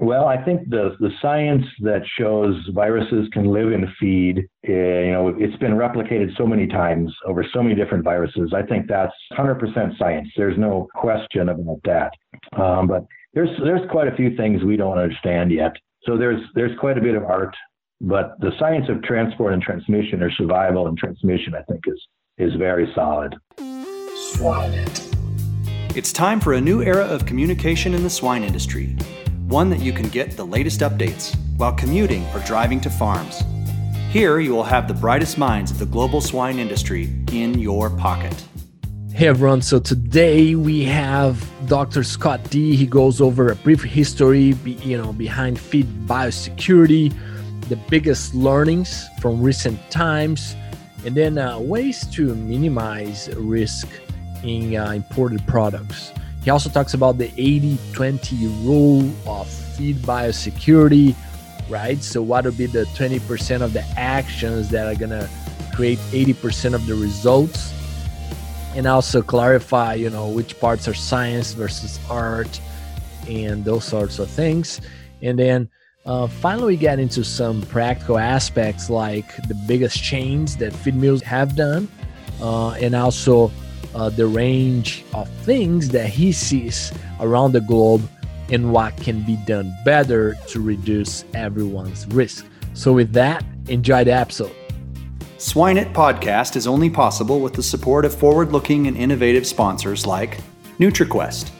Well, I think the the science that shows viruses can live in feed, uh, you know, it's been replicated so many times over so many different viruses. I think that's 100% science. There's no question about that. Um, but there's there's quite a few things we don't understand yet. So there's there's quite a bit of art, but the science of transport and transmission or survival and transmission, I think, is is very solid. It's time for a new era of communication in the swine industry one that you can get the latest updates while commuting or driving to farms. Here, you will have the brightest minds of the global swine industry in your pocket. Hey everyone, so today we have Dr. Scott Dee. He goes over a brief history, you know, behind feed biosecurity, the biggest learnings from recent times, and then uh, ways to minimize risk in uh, imported products. He also talks about the 80 20 rule of feed biosecurity, right? So, what would be the 20% of the actions that are going to create 80% of the results? And also clarify, you know, which parts are science versus art and those sorts of things. And then uh, finally, we get into some practical aspects like the biggest chains that feed mills have done, uh, and also uh, the range of things that he sees around the globe and what can be done better to reduce everyone's risk. So, with that, enjoy the episode. SwineIt podcast is only possible with the support of forward looking and innovative sponsors like NutriQuest,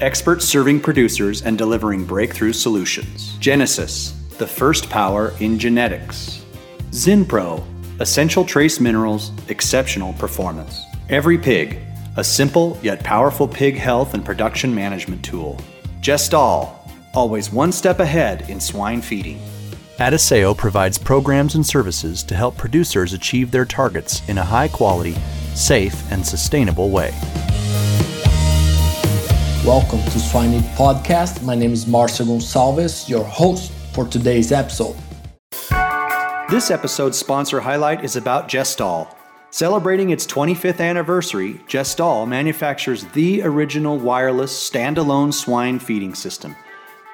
experts serving producers and delivering breakthrough solutions, Genesus, the first power in genetics, Zinpro, essential trace minerals, exceptional performance. Every Pig, a simple yet powerful pig health and production management tool. Gestal, always one step ahead in swine feeding. Adisseo provides programs and services to help producers achieve their targets in a high quality, safe, and sustainable way. Welcome to SwineIt Podcast. My name is Marcio Gonçalves, your host for today's episode. This episode's sponsor highlight is about Gestal Celebrating its 25th anniversary, Gestal manufactures the original wireless standalone swine feeding system,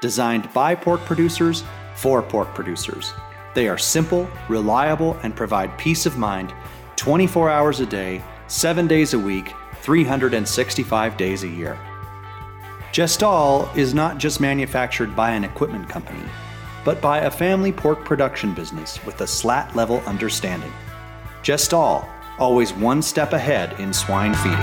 designed by pork producers for pork producers. They are simple, reliable, and provide peace of mind 24 hours a day, 7 days a week, 365 days a year. Gestal is not just manufactured by an equipment company, but by a family pork production business with a slat level understanding. Gestal always one step ahead in swine feeding.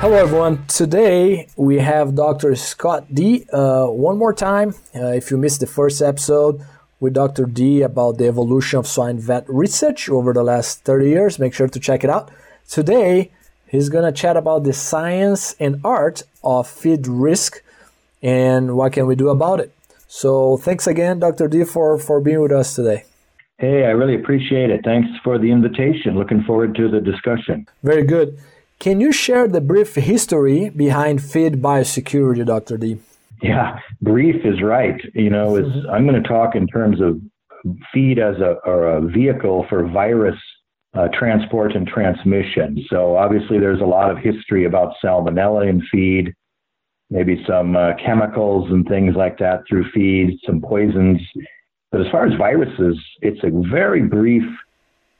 Hello, everyone. Today we have Dr. Scott Dee. Uh, one more time, uh, if you missed the first episode with Dr. Dee about the evolution of swine vet research over the last 30 years, make sure to check it out. Today, he's going to chat about the science and art of feed risk and what can we do about it. So, thanks again, Dr. Dee, for, for being with us today. Hey, I really appreciate it. Thanks for the invitation. Looking forward to the discussion. Very good. Can you share the brief history behind feed biosecurity, Dr. Dee? Yeah, brief is right. You know, is mm-hmm. I'm going to talk in terms of feed as a or a vehicle for virus uh, transport and transmission. So obviously, there's a lot of history about salmonella in feed, maybe some uh, chemicals and things like that through feed, some poisons but as far as viruses, it's a very brief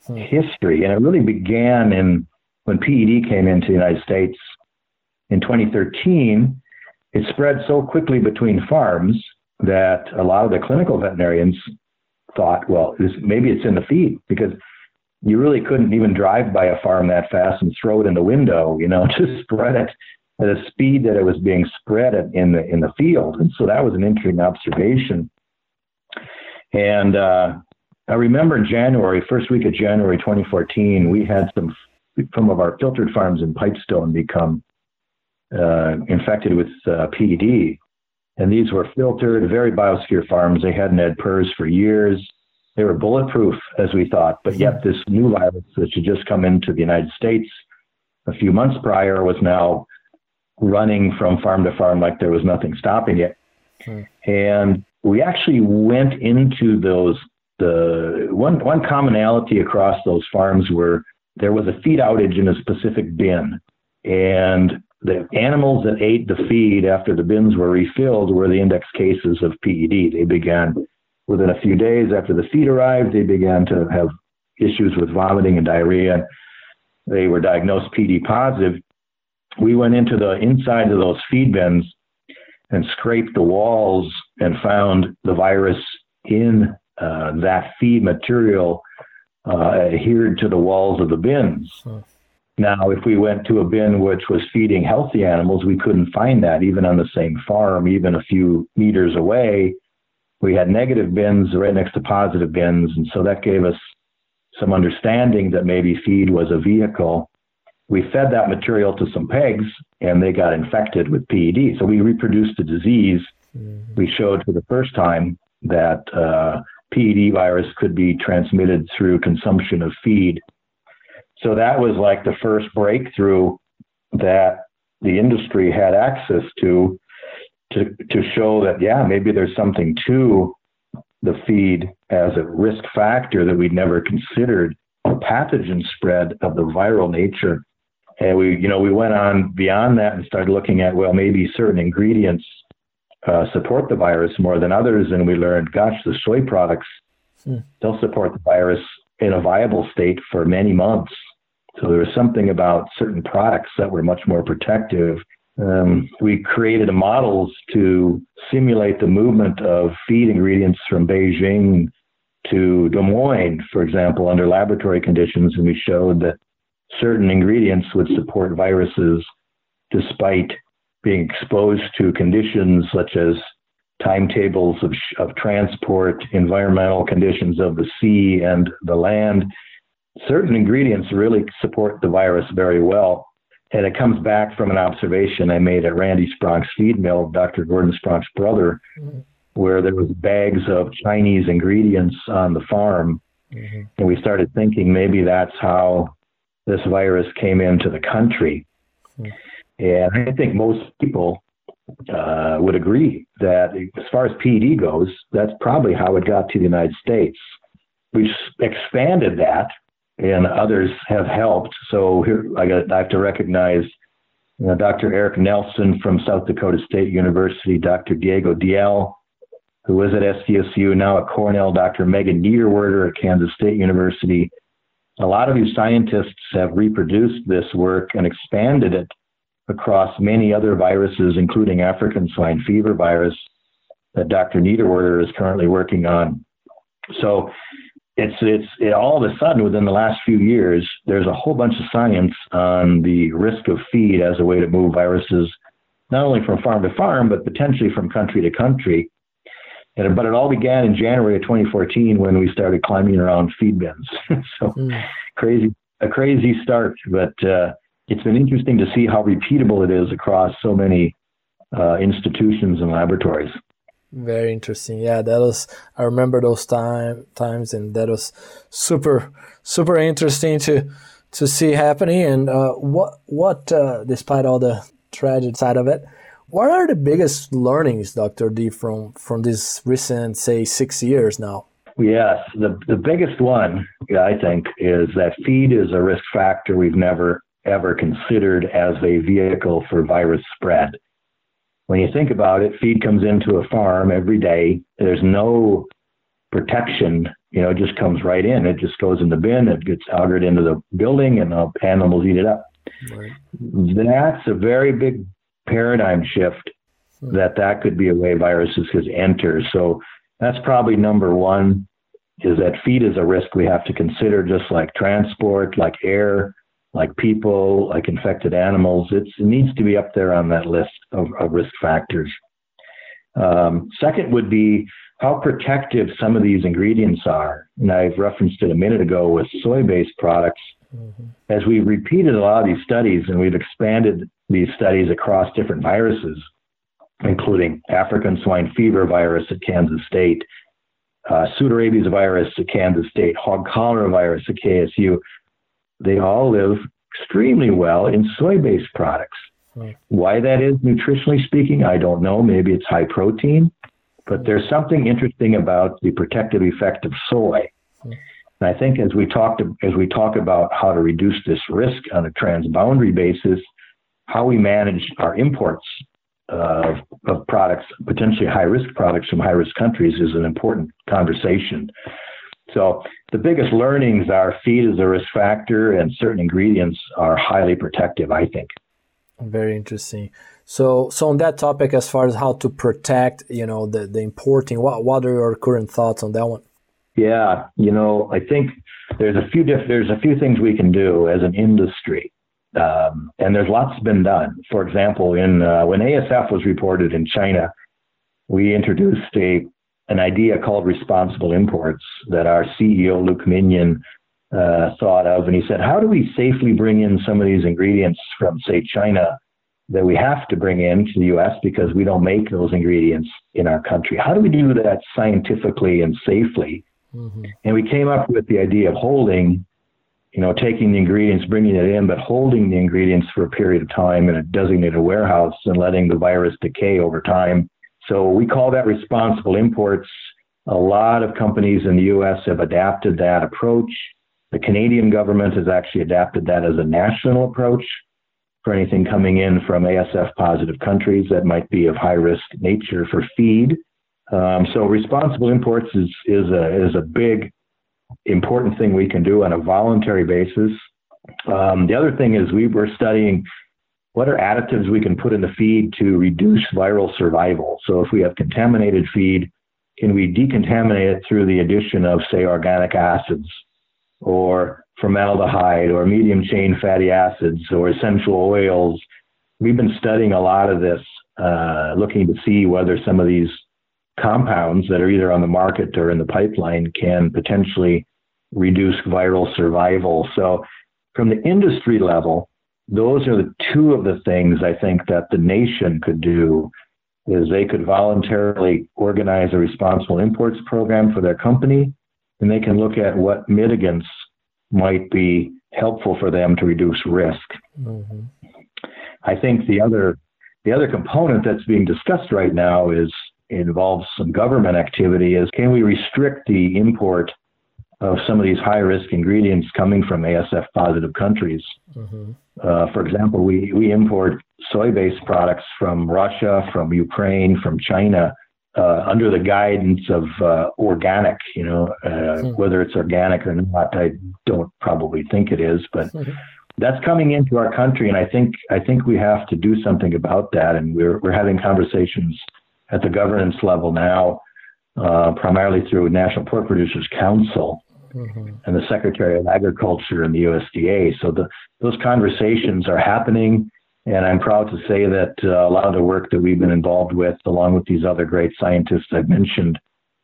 hmm. history, and it really began in when PED came into the United States in 2013. It spread so quickly between farms that a lot of the clinical veterinarians thought, well, this, maybe it's in the feed because you really couldn't even drive by a farm that fast and throw it in the window, you know, to spread it at a speed that it was being spread in the in the field. And so that was an interesting observation. And uh, I remember in January, first week of January 2014, we had some some of our filtered farms in Pipestone become uh, infected with uh, PED. And these were filtered, very biosecure farms. They hadn't had PRRS for years. They were bulletproof, as we thought. But yet, this new virus that had just come into the United States a few months prior was now running from farm to farm like there was nothing stopping it. Hmm. And we actually went into those the one one commonality across those farms were there was a feed outage in a specific bin and the animals that ate the feed after the bins were refilled were the index cases of PED. They began within a few days after the feed arrived, they began to have issues with vomiting and diarrhea. They were diagnosed PED positive. We went into the inside of those feed bins and scraped the walls and found the virus in uh, that feed material uh, adhered to the walls of the bins. Huh. Now, if we went to a bin which was feeding healthy animals, we couldn't find that even on the same farm, even a few meters away. We had negative bins right next to positive bins. And so that gave us some understanding that maybe feed was a vehicle. We fed that material to some pigs and they got infected with PED. So we reproduced the disease. Mm-hmm. We showed for the first time that uh, PED virus could be transmitted through consumption of feed so that was like the first breakthrough that the industry had access to to to show that yeah maybe there's something to the feed as a risk factor that we'd never considered the pathogen spread of the viral nature and we you know we went on beyond that and started looking at well maybe certain ingredients uh, support the virus more than others and we learned gosh the soy products hmm. they'll support the virus in a viable state for many months so there was something about certain products that were much more protective. Um, we created models to simulate the movement of feed ingredients from Beijing to Des Moines, for example, under laboratory conditions, and we showed that certain ingredients would support viruses despite being exposed to conditions such as timetables of, of transport, environmental conditions of the sea and the land, certain ingredients really support the virus very well. And it comes back from an observation I made at Randy Spronk's feed mill, Dr. Gordon Spronk's brother, mm-hmm. where there was bags of Chinese ingredients on the farm. Mm-hmm. And we started thinking maybe that's how this virus came into the country. Mm-hmm. And I think most people uh, would agree that as far as PED goes, that's probably how it got to the United States. We've expanded that and others have helped. So here I got I have to recognize you know, Dr. Eric Nelson from South Dakota State University, Dr. Diego Diel, who was at SDSU, now at Cornell, Dr. Megan Niederwerder at Kansas State University. A lot of these scientists have reproduced this work and expanded it across many other viruses, including African swine fever virus that Dr. Niederwerder is currently working on. So it's it's it, all of a sudden within the last few years there's a whole bunch of science on the risk of feed as a way to move viruses not only from farm to farm but potentially from country to country and, but it all began in January of 2014 when we started climbing around feed bins so mm. crazy a crazy start but uh, it's been interesting to see how repeatable it is across so many uh, institutions and laboratories very interesting. Yeah, that was. I remember those time times, and that was super super interesting to to see happening. And uh, what what uh, despite all the tragic side of it, what are the biggest learnings, Doctor Dee, from from this recent, say, six years now? Yes, the the biggest one I think is that feed is a risk factor we've never ever considered as a vehicle for virus spread when you think about it, feed comes into a farm every day. There's no protection. You know, it just comes right in. It just goes in the bin. It gets outed into the building, and the animals eat it up. Right. That's a very big paradigm shift. Hmm. That that could be a way viruses could enter. So that's probably number one. Is that feed is a risk we have to consider, just like transport, like air, like people, like infected animals. It's, it needs to be up there on that list of, of risk factors. Um, second would be how protective some of these ingredients are. And I've referenced it a minute ago with soy based products. Mm-hmm. As we've repeated a lot of these studies and we've expanded these studies across different viruses, including African swine fever virus at Kansas State, uh, pseudorabies virus at Kansas State, hog cholera virus at KSU, they all live extremely well in soy based products. Hmm. Why that is, nutritionally speaking, I don't know. Maybe it's high protein, but there's something interesting about the protective effect of soy. And I think as we talk to, as we talk about how to reduce this risk on a transboundary basis, how we manage our imports of, of products, potentially high risk products from high risk countries, is an important conversation. So the biggest learnings are feed is a risk factor, and certain ingredients are highly protective. I think. Very interesting. So, so on that topic, as far as how to protect, you know, the the importing, what what are your current thoughts on that one? Yeah, you know, I think there's a few diff- there's a few things we can do as an industry, um, and there's lots been done. For example, in uh, when ASF was reported in China, we introduced a an idea called responsible imports that our CEO Luke Minion uh, thought of, and he said, "How do we safely bring in some of these ingredients from, say, China?" That we have to bring in to the US because we don't make those ingredients in our country. How do we do that scientifically and safely? Mm-hmm. And we came up with the idea of holding, you know, taking the ingredients, bringing it in, but holding the ingredients for a period of time in a designated warehouse and letting the virus decay over time. So we call that responsible imports. A lot of companies in the US have adapted that approach. The Canadian government has actually adapted that as a national approach for anything coming in from ASF positive countries that might be of high risk nature for feed. Um, so responsible imports is is a is a big important thing we can do on a voluntary basis. Um, the other thing is we were studying what are additives we can put in the feed to reduce viral survival. So if we have contaminated feed, can we decontaminate it through the addition of say organic acids or formaldehyde or medium chain fatty acids or essential oils? We've been studying a lot of this, uh, looking to see whether some of these compounds that are either on the market or in the pipeline can potentially reduce viral survival. So, from the industry level, those are the two of the things I think that the nation could do is they could voluntarily organize a responsible imports program for their company and they can look at what mitigants might be helpful for them to reduce risk. Mm-hmm. I think the other the other component that's being discussed right now is involves some government activity is can we restrict the import of some of these high risk ingredients coming from ASF positive countries? Mm-hmm. Uh, for example, we, we import soy based products from Russia, from Ukraine, from China. Uh, under the guidance of uh, organic, you know, mm-hmm. whether it's organic or not, I don't probably think it is, but mm-hmm. that's coming into our country, and I think I think we have to do something about that, and we're we're having conversations at the governance level now, uh, primarily through National Pork Producers Council mm-hmm. and the Secretary of Agriculture and the USDA. So the, those conversations are happening. And I'm proud to say that uh, a lot of the work that we've been involved with, along with these other great scientists I've mentioned,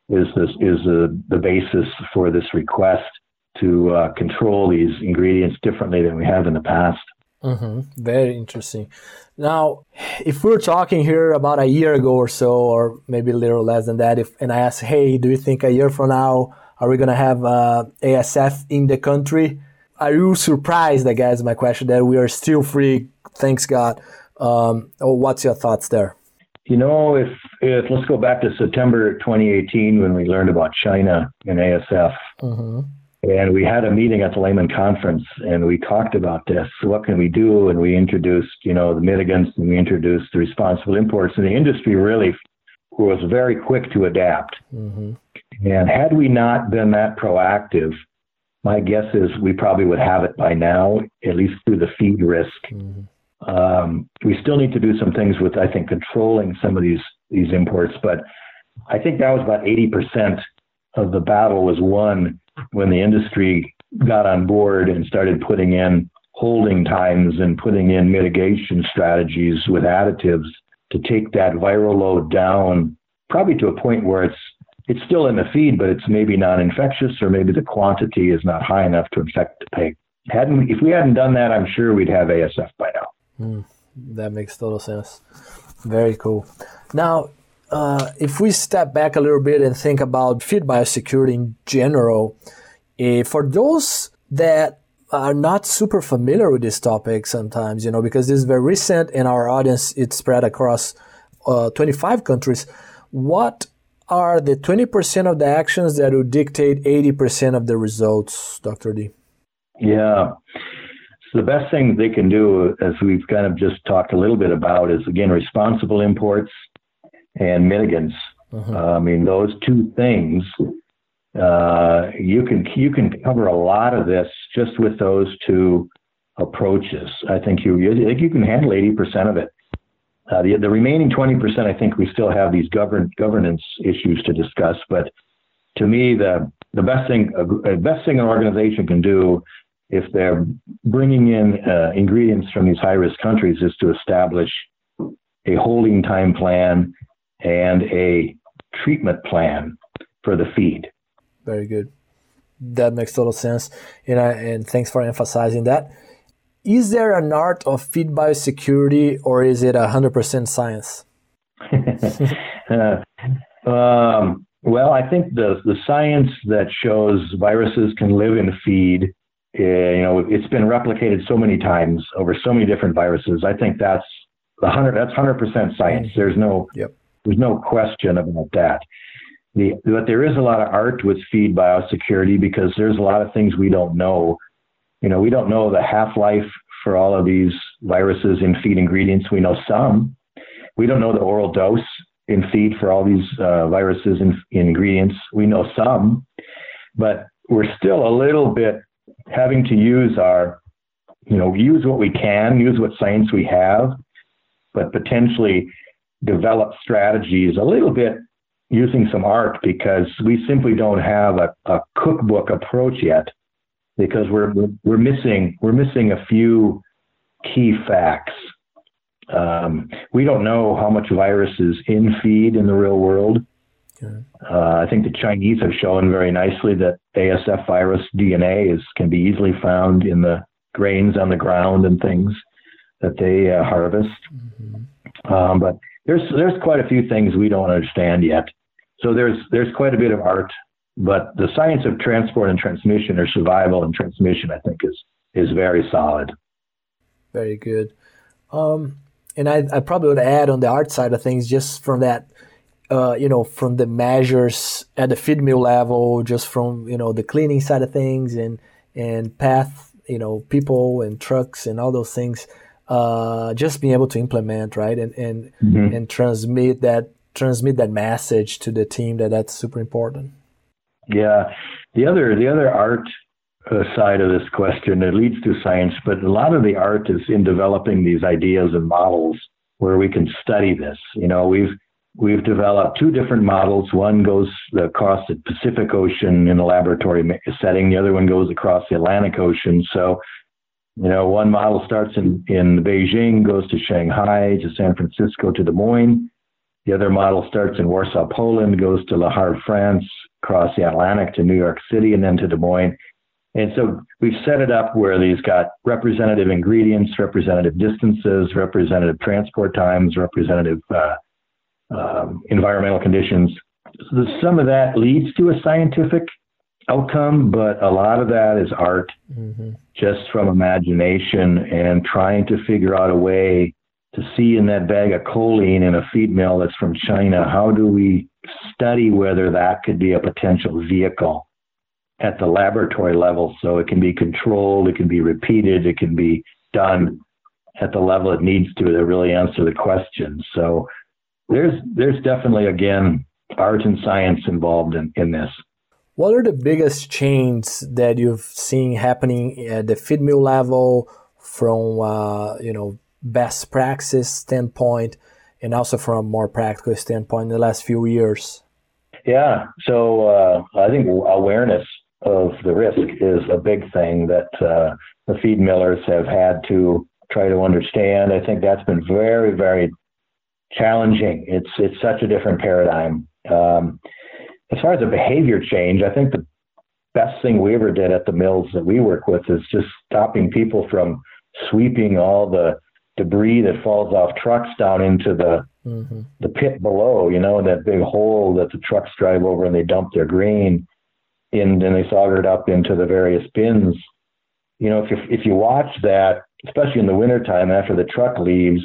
is this is uh, the basis for this request to uh, control these ingredients differently than we have in the past. Mm-hmm. Very interesting. Now, if we're talking here about a year ago or so, or maybe a little less than that, if and I ask, hey, do you think a year from now are we gonna have uh, ASF in the country? Are you surprised? I guess my question that we are still free. Thanks God. Um, oh, what's your thoughts there? You know, if, if let's go back to September 2018 when we learned about China and ASF. Mm-hmm and we had a meeting at the Leman conference and we talked about this. What can we do? And we introduced, you know, the mitigants and we introduced the responsible imports. And the industry really was very quick to adapt. Mm-hmm. And had we not been that proactive, my guess is we probably would have it by now, at least through the feed risk. Mm-hmm. Um, we still need to do some things with, I think, controlling some of these these imports. But I think that was about 80% of the battle was won when the industry got on board and started putting in holding times and putting in mitigation strategies with additives to take that viral load down, probably to a point where it's it's still in the feed, but it's maybe non-infectious, or maybe the quantity is not high enough to infect the pig. Hadn't if we hadn't done that, I'm sure we'd have ASF by now. Mm, that makes total sense. Very cool. Now, uh, if we step back a little bit and think about feed biosecurity in general, uh, for those that are not super familiar with this topic sometimes, you know, because this is very recent and our audience it's spread across uh, 25 countries. What are the 20% of the actions that will dictate 80% of the results, Dr. Dee? Yeah. So the best thing they can do, as we've kind of just talked a little bit about, is again responsible imports and mitigants. Uh-huh. Uh, I mean, those two things, uh, you can you can cover a lot of this just with those two approaches. I think you I think you can handle eighty percent of it. Uh, the the remaining twenty percent, I think we still have these govern governance issues to discuss. But to me, the the best thing a, best thing an organization can do if they're bringing in uh, ingredients from these high risk countries is to establish a holding time plan and a treatment plan for the feed. Very good. That makes total sense. And, I, and thanks for emphasizing that. Is there an art of feed biosecurity or is it 100% science? uh, um, well, I think the, the science that shows viruses can live in feed Eh, you know, it's been replicated so many times over so many different viruses. I think that's the hundred. That's hundred percent science. Mm-hmm. There's no, yep. there's no question about that. The, but there is a lot of art with feed biosecurity because there's a lot of things we don't know. You know, we don't know the half life for all of these viruses in feed ingredients. We know some. We don't know the oral dose in feed for all these uh, viruses in, in ingredients. We know some, but we're still a little bit having to use our, you know, use what we can, use what science we have, but potentially develop strategies a little bit using some art because we simply don't have a, a cookbook approach yet because we're we're missing we're missing a few key facts. Um, we don't know how much virus is in feed in the real world. Uh, I think the Chinese have shown very nicely that ASF virus DNA is can be easily found in the grains on the ground and things that they uh, harvest. Mm-hmm. Um, but there's there's quite a few things we don't understand yet. So there's there's quite a bit of art, but the science of transport and transmission or survival and transmission, I think, is is very solid. Very good. Um, and I, I probably would add on the art side of things, just from that uh, you know, from the measures at the feed mill level, just from you know the cleaning side of things and and path, you know, people and trucks and all those things, uh, just being able to implement right and and mm-hmm. and transmit that transmit that message to the team that that's super important. Yeah, the other the other art uh, side of this question it leads to science, but a lot of the art is in developing these ideas and models where we can study this. You know, we've we've developed two different models. One goes across the Pacific Ocean in a laboratory setting. The other one goes across the Atlantic Ocean. So, you know, one model starts in, in Beijing, goes to Shanghai, to San Francisco, to Des Moines. The other model starts in Warsaw, Poland, goes to Le Havre, France, across the Atlantic to New York City, and then to Des Moines. And so we've set it up where these got representative ingredients, representative distances, representative transport times, representative uh, um, environmental conditions. So some of that leads to a scientific outcome, but a lot of that is art, mm-hmm. just from imagination and trying to figure out a way to see in that bag of choline in a feed mill that's from China. How do we study whether that could be a potential vehicle at the laboratory level so it can be controlled, it can be repeated, it can be done at the level it needs to to really answer the question. So there's there's definitely again art and science involved in, in this. What are the biggest changes that you've seen happening at the feed mill level from uh, you know best practice standpoint and also from a more practical standpoint in the last few years? Yeah, so uh, I think awareness of the risk is a big thing that uh, the feed millers have had to try to understand. I think that's been very, very challenging. It's it's such a different paradigm. Um, as far as the behavior change, I think the best thing we ever did at the mills that we work with is just stopping people from sweeping all the debris that falls off trucks down into the mm-hmm. the pit below. You know that big hole that the trucks drive over and they dump their grain in, and then they sauger it up into the various bins. You know, if you if you watch that, especially in the wintertime after the truck leaves,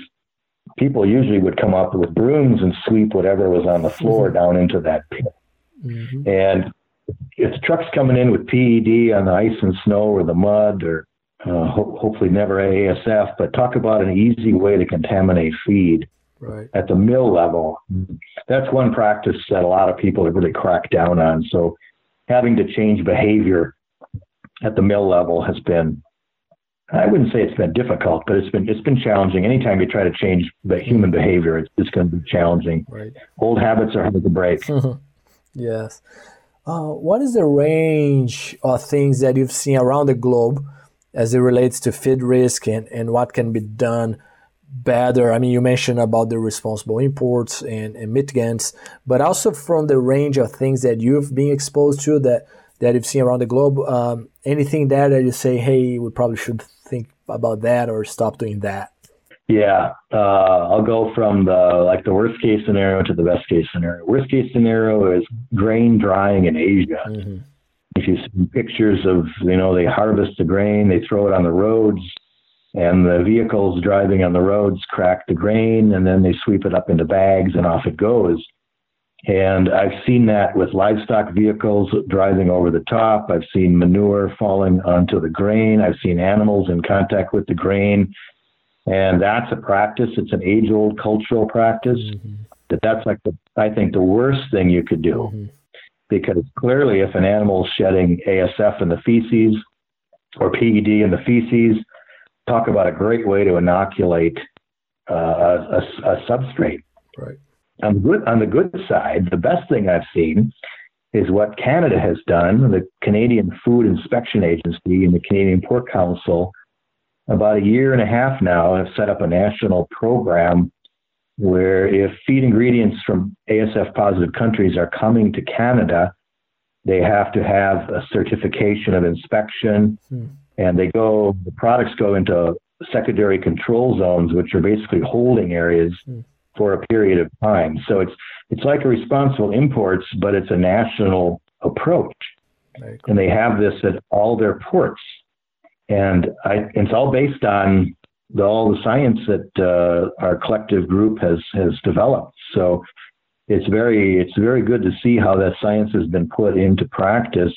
people usually would come up with brooms and sweep whatever was on the floor mm-hmm. down into that pit. Mm-hmm. And if the truck's coming in with PED on the ice and snow or the mud or uh, ho- hopefully never ASF, but talk about an easy way to contaminate feed right. at the mill level. That's one practice that a lot of people have really cracked down on. So having to change behavior at the mill level has been I wouldn't say it's been difficult, but it's been it's been challenging. Anytime you try to change the human behavior, it's, it's going to be challenging. Right. Old habits are hard to break. yes. Uh, what is the range of things that you've seen around the globe as it relates to feed risk and, and what can be done better? I mean, you mentioned about the responsible imports and, and mitigants, but also from the range of things that you've been exposed to that that you've seen around the globe. Um, anything there that you say, hey, we probably should think about that or stop doing that? Yeah, uh, I'll go from the like the worst case scenario to the best case scenario. Worst case scenario is grain drying in Asia. Mm-hmm. If you see pictures of you know they harvest the grain, they throw it on the roads, and the vehicles driving on the roads crack the grain, and then they sweep it up into bags and off it goes. And I've seen that with livestock vehicles driving over the top. I've seen manure falling onto the grain. I've seen animals in contact with the grain. And that's a practice. It's an age old cultural practice. Mm-hmm. That that's like the, I think the worst thing you could do. Mm-hmm. Because clearly, if an animal is shedding ASF in the feces or PED in the feces, talk about a great way to inoculate uh, a, a, substrate. Right. On the good on the good side, the best thing I've seen is what Canada has done. The Canadian Food Inspection Agency and the Canadian Pork Council, about a year and a half now, have set up a national program where if feed ingredients from ASF positive countries are coming to Canada, they have to have a certification of inspection hmm. and they go the products go into secondary control zones which are basically holding areas hmm for a period of time. So it's it's like a responsible imports, but it's a national approach, and they have this at all their ports, and I, it's all based on the, all the science that uh, our collective group has has developed. So it's very it's very good to see how that science has been put into practice.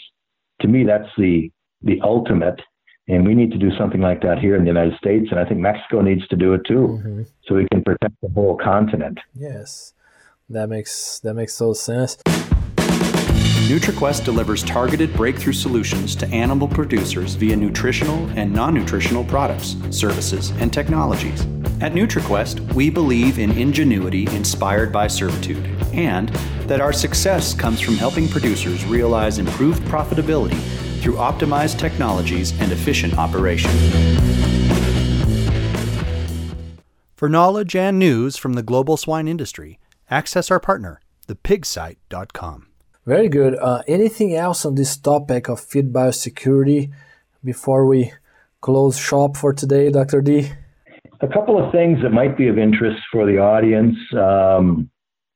To me, that's the the ultimate and we need to do something like that here in the United States. And I think Mexico needs to do it too, mm-hmm. so we can protect the whole continent. Yes, that makes that makes total sense. NutriQuest delivers targeted breakthrough solutions to animal producers via nutritional and non nutritional products, services, and technologies. At NutriQuest, we believe in ingenuity inspired by servitude, and that our success comes from helping producers realize improved profitability through optimized technologies and efficient operation. For knowledge and news from the global swine industry, access our partner, thepigsite.com. Very good. Uh, anything else on this topic of feed biosecurity before we close shop for today, Dr. Dee? A couple of things that might be of interest for the audience. Um,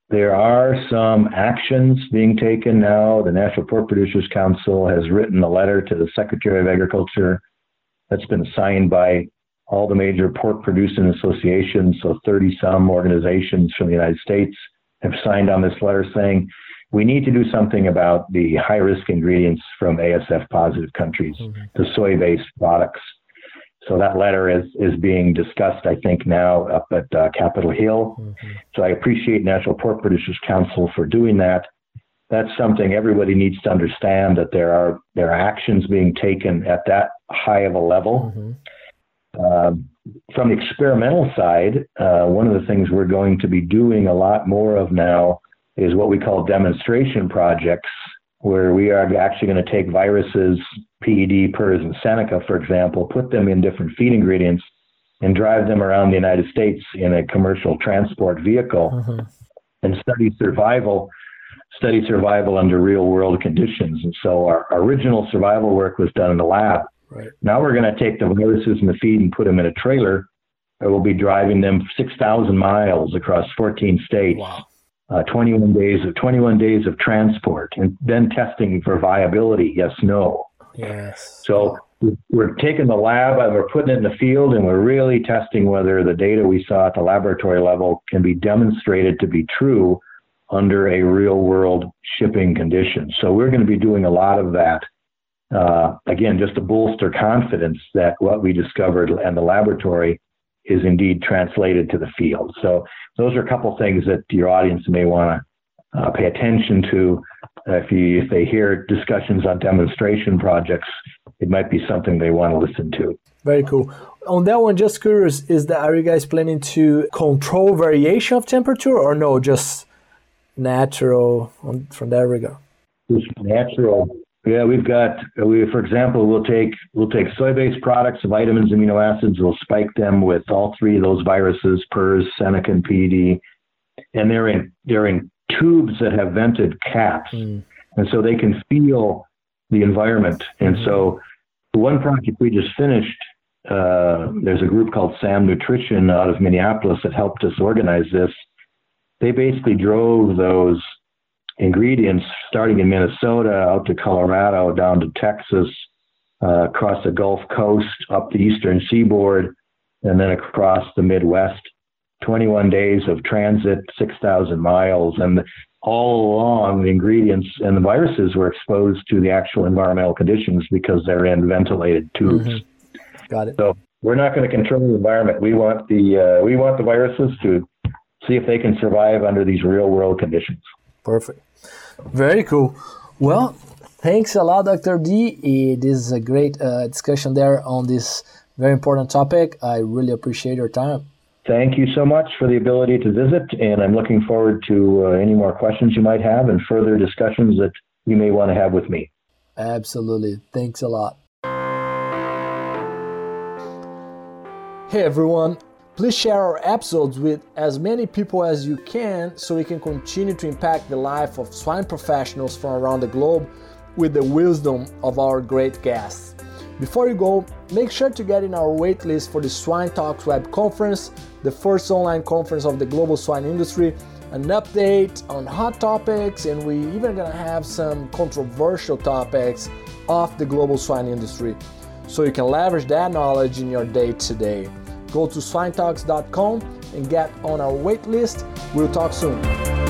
there are some actions being taken now. The National Pork Producers Council has written a letter to the Secretary of Agriculture that's been signed by all the major pork producing associations. So 30 some organizations from the United States have signed on this letter saying we need to do something about the high risk ingredients from ASF positive countries, mm-hmm. the soy based products. So that letter is is being discussed, I think, now up at uh, Capitol Hill. Mm-hmm. So I appreciate National Pork Producers Council for doing that. That's something everybody needs to understand that there are there are actions being taken at that high of a level. Mm-hmm. Uh, from the experimental side, uh, one of the things we're going to be doing a lot more of now is what we call demonstration projects where we are actually going to take viruses, PED, PRRS, and Seneca, for example, put them in different feed ingredients and drive them around the United States in a commercial transport vehicle mm-hmm. and study survival, study survival under real world conditions. And so our, original survival work was done in the lab. Right. Now we're going to take the viruses in the feed and put them in a trailer. And We'll be driving them 6,000 miles across 14 states. Wow uh, 21 days of 21 days of transport, and then testing for viability. Yes, no. Yes. So we're taking the lab and we're putting it in the field, and we're really testing whether the data we saw at the laboratory level can be demonstrated to be true under a real world shipping condition. So we're going to be doing a lot of that uh, again, just to bolster confidence that what we discovered in the laboratory is indeed translated to the field. So those are a couple things that your audience may want to uh, pay attention to. Uh, if you if they hear discussions on demonstration projects, it might be something they want to listen to. Very cool. On that one, just curious, is that are you guys planning to control variation of temperature or no, just natural on, from that regard? Just natural. Yeah, we've got we for example, we'll take we'll take soy-based products, vitamins, amino acids, we'll spike them with all three of those viruses, PRRS, Seneca, and PED, and they're in they're in tubes that have vented caps, mm. and so they can feel the environment. And so, the one project we just finished, uh, there's a group called Sam Nutrition out of Minneapolis that helped us organize this. They basically drove those ingredients starting in Minnesota out to Colorado, down to Texas, uh, across the Gulf Coast, up the eastern seaboard, and then across the Midwest. 21 days of transit, 6,000 miles, and all along the ingredients and the viruses were exposed to the actual environmental conditions because they're in ventilated tubes. Mm-hmm. Got it. So we're not going to control the environment. We want the uh, we want the viruses to see if they can survive under these real world conditions. Perfect. Very cool. Well, thanks a lot, Dr. Dee. This is a great uh, discussion there on this very important topic. I really appreciate your time. Thank you so much for the ability to visit, and I'm looking forward to uh, any more questions you might have and further discussions that you may want to have with me. Absolutely. Thanks a lot. Hey everyone, Please share our episodes with as many people as you can so we can continue to impact the life of swine professionals from around the globe with the wisdom of our great guests. Before you go, make sure to get in our waitlist for the Swine Talks Web Conference, the first online conference of the global swine industry, an update on hot topics, and we even gonna have some controversial topics of the global swine industry so you can leverage that knowledge in your day to day. Go to swinetalks.com and get on our waitlist. We'll talk soon.